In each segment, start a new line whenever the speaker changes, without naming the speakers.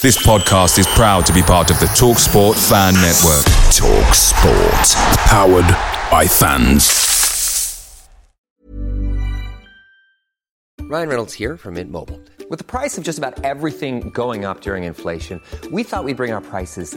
This podcast is proud to be part of the TalkSport Fan Network.
TalkSport. Powered by fans.
Ryan Reynolds here from Mint Mobile. With the price of just about everything going up during inflation, we thought we'd bring our prices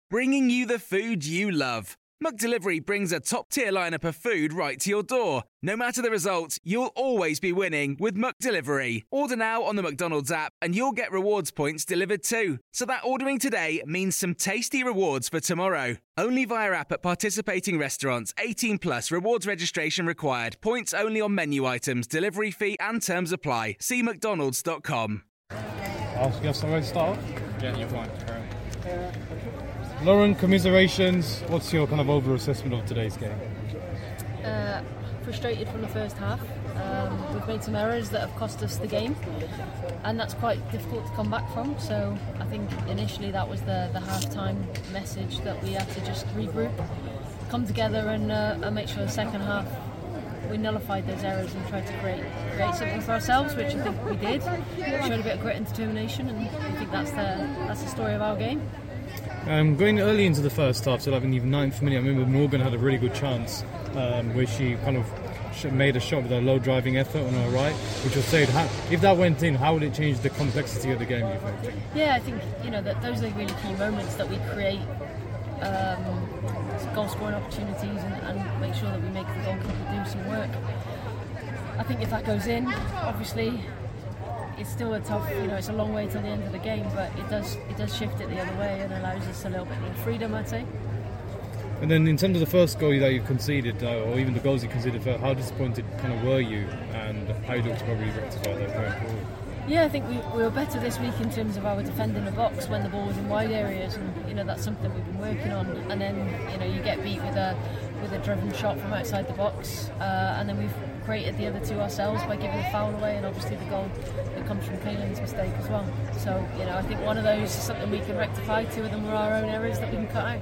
bringing you the food you love. McDelivery brings a top-tier lineup of food right to your door. No matter the result, you'll always be winning with McDelivery. Order now on the McDonald's app and you'll get rewards points delivered too. So that ordering today means some tasty rewards for tomorrow. Only via app at participating restaurants. 18 plus rewards registration required. Points only on menu items, delivery fee and terms apply. See mcdonalds.com.
I'll you have somewhere to start off? Yeah, uh, you want. Lauren, commiserations. What's your kind of overall assessment of today's game?
uh, frustrated from the first half. Um, we've made some errors that have cost us the game, and that's quite difficult to come back from. So I think initially that was the, the half-time message that we had to just regroup, come together, and, uh, and make sure the second half we nullified those errors and tried to create create something for ourselves, which I think we did. Showed a bit of grit and determination, and I think that's the that's the story of our game.
Um, going early into the first half, so having even ninth minute, I remember Morgan had a really good chance um, where she kind of made a shot with a low driving effort on her right, which was saved. if that went in, how would it change the complexity of the game? You think?
Yeah, I think you know that those are the really key moments that we create um, goal scoring opportunities and, and make sure that we make the goalkeeper do some work. I think if that goes in, obviously it's still a tough, you know, it's a long way to the end of the game, but it does it does shift it the other way and allows us a little bit more freedom, I'd say.
And then in terms of the first goal that you conceded, uh, or even the goals you conceded, how disappointed kind of were you, and how do you look to probably rectify that going forward?
Yeah, I think we, we were better this week in terms of our defending the box when the ball was in wide areas, and you know that's something we've been working on. And then you know you get beat with a with a driven shot from outside the box, uh, and then we've created the other two ourselves by giving the foul away, and obviously the goal that comes from Kaylin's mistake as well. So you know I think one of those is something we can rectify. Two of them were our own errors that we can cut out.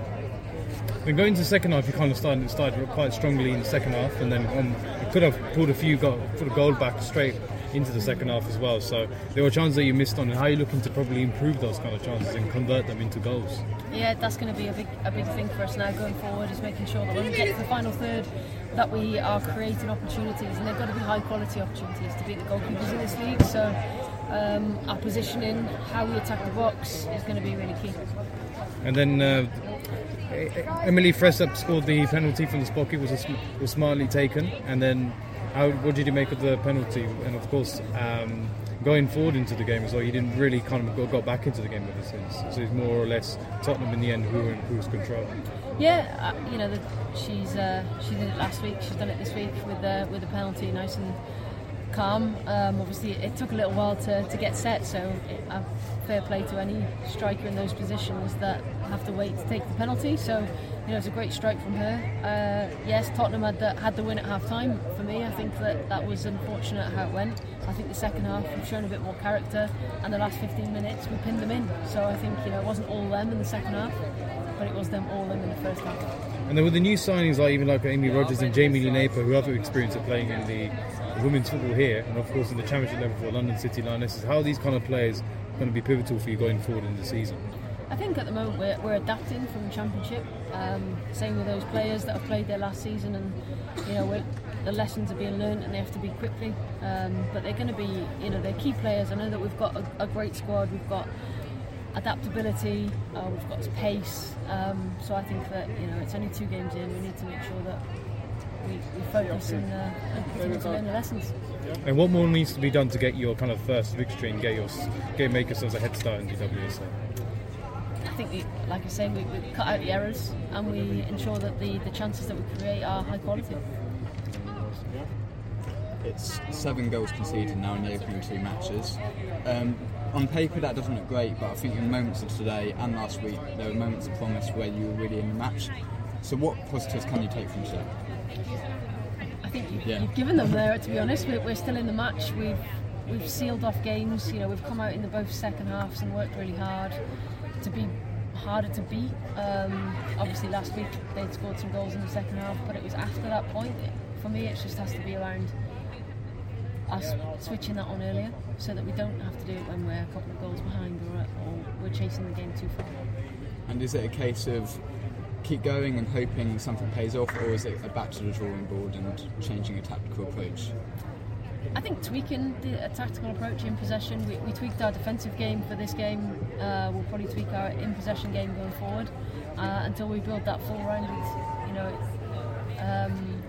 Then going into the second half, you kind of started started quite strongly in the second half, and then um, you could have pulled a few goal, put a goal back straight into the second half as well. So there were chances that you missed on, and how are you looking to probably improve those kind of chances and convert them into goals?
Yeah, that's going to be a big a big thing for us now going forward is making sure that when we get to the final third that we are creating opportunities and they've got to be high quality opportunities to beat the goalkeepers in this league. So um, our positioning, how we attack the box is going to be really key.
And then uh, Emily Fressup scored the penalty from the spot. It was, a, sm- was smartly taken. And then, how what did you make of the penalty? And of course, um, going forward into the game as well, he didn't really kind of go, got back into the game ever since. So it's more or less Tottenham in the end who who's control.
Yeah, uh, you know, the, she's uh, she did it last week. She's done it this week with uh, with the penalty, nice and calm. Um, obviously, it took a little while to, to get set, so it, uh, fair play to any striker in those positions that have to wait to take the penalty. So, you know, it's a great strike from her. Uh, yes, Tottenham had the, had the win at half time. For me, I think that that was unfortunate how it went. I think the second half we've shown a bit more character, and the last 15 minutes we pinned them in. So I think you know it wasn't all them in the second half, but it was them all them in the first half.
And then with the new signings, like even like Amy Rodgers and Jamie Lee who have experience of playing in the women's football here, and of course in the championship level for London City Lionesses, how are these kind of players going to be pivotal for you going forward in the season?
I think at the moment we're, we're adapting from the championship. Um, same with those players that have played there last season, and you know the lessons are being learned, and they have to be quickly. Um, but they're going to be, you know, they're key players. I know that we've got a, a great squad. We've got adaptability. Uh, we've got pace. Um, so I think that you know it's only two games in. We need to make sure that we, we focus and, uh, and continue to learn the lessons.
And what more needs to be done to get your kind of first victory and get your get make yourselves a head start in the
I think, we, like I say, we, we cut out the errors and we ensure that the, the chances that we create are high quality.
it's seven goals conceded now in the opening two matches. Um, on paper, that doesn't look great, but I think in moments of today and last week, there were moments of promise where you were really in the match. So, what positives can you take from today?
I think you've,
Yeah.
you've given them there. To be honest, we're, we're still in the match. We've we've sealed off games. You know, we've come out in the both second halves and worked really hard to be harder to beat. Um, obviously, last week they'd scored some goals in the second half, but it was after that point. For me, it just has to be around us switching that on earlier, so that we don't have to do it when we're a couple of goals behind or, or we're chasing the game too far.
And is it a case of keep going and hoping something pays off, or is it a back to the drawing board and changing a tactical approach?
I think tweaking the a tactical approach in possession. We, we tweaked our defensive game for this game. Uh, we'll probably tweak our in possession game going forward uh, until we build that full rounded, you know, um,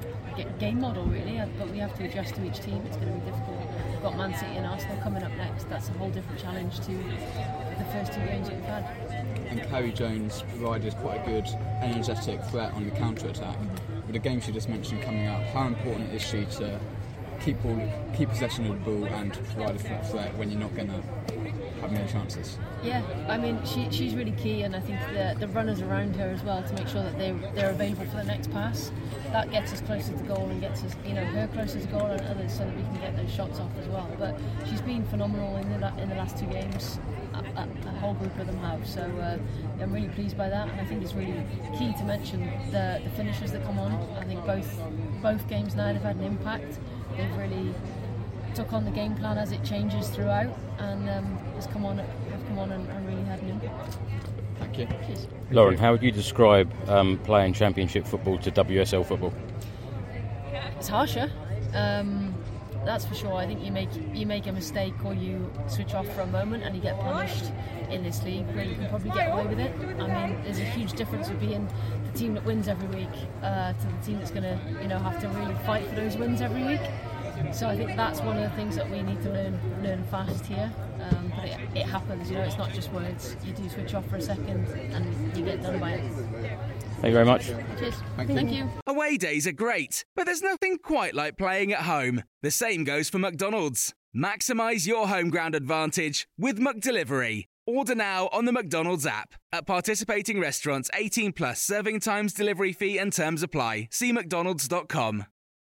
game model really. Uh, But we have to adjust to each team. It's going to be difficult. We've got Man City and Arsenal coming up next. That's a whole different challenge to the first two games that we've had.
And Carrie Jones provided quite a good, energetic threat on the counter attack. With the game she just mentioned coming up, how important is she to keep ball, keep possession of the ball and provide a threat- threat when you're not going to have many chances?
Yeah, I mean, she, she's really key, and I think the, the runners around her as well to make sure that they, they're available for the next pass. That gets us closer to goal and gets us, you know, her closer to goal and others so that we can get those shots off as well. But she's been phenomenal in the, in the last two games. A, a, a whole group of them have, so uh, I'm really pleased by that. And I think it's really key to mention the, the finishers that come on. I think both both games now have had an impact. They've really took on the game plan as it changes throughout, and um, has come on have come on and, and really had an impact.
Thank you.
Cheers.
Lauren, how would you describe um, playing Championship football to WSL football?
It's harsher. Um, that's for sure. I think you make you make a mistake or you switch off for a moment and you get punished in this league where you can probably get away with it. I mean, there's a huge difference with being the team that wins every week uh, to the team that's going to you know have to really fight for those wins every week. So I think that's one of the things that we need to learn learn fast here. Um, but it, it happens, you know. It's not just words. You do switch off for a second and you get done by it.
Thank you very much.
Cheers.
Thank you.
you.
Away days are great, but there's nothing quite like playing at home. The same goes for McDonald's. Maximise your home ground advantage with McDelivery. Order now on the McDonald's app. At participating restaurants, 18 plus serving times, delivery fee, and terms apply. See McDonald's.com.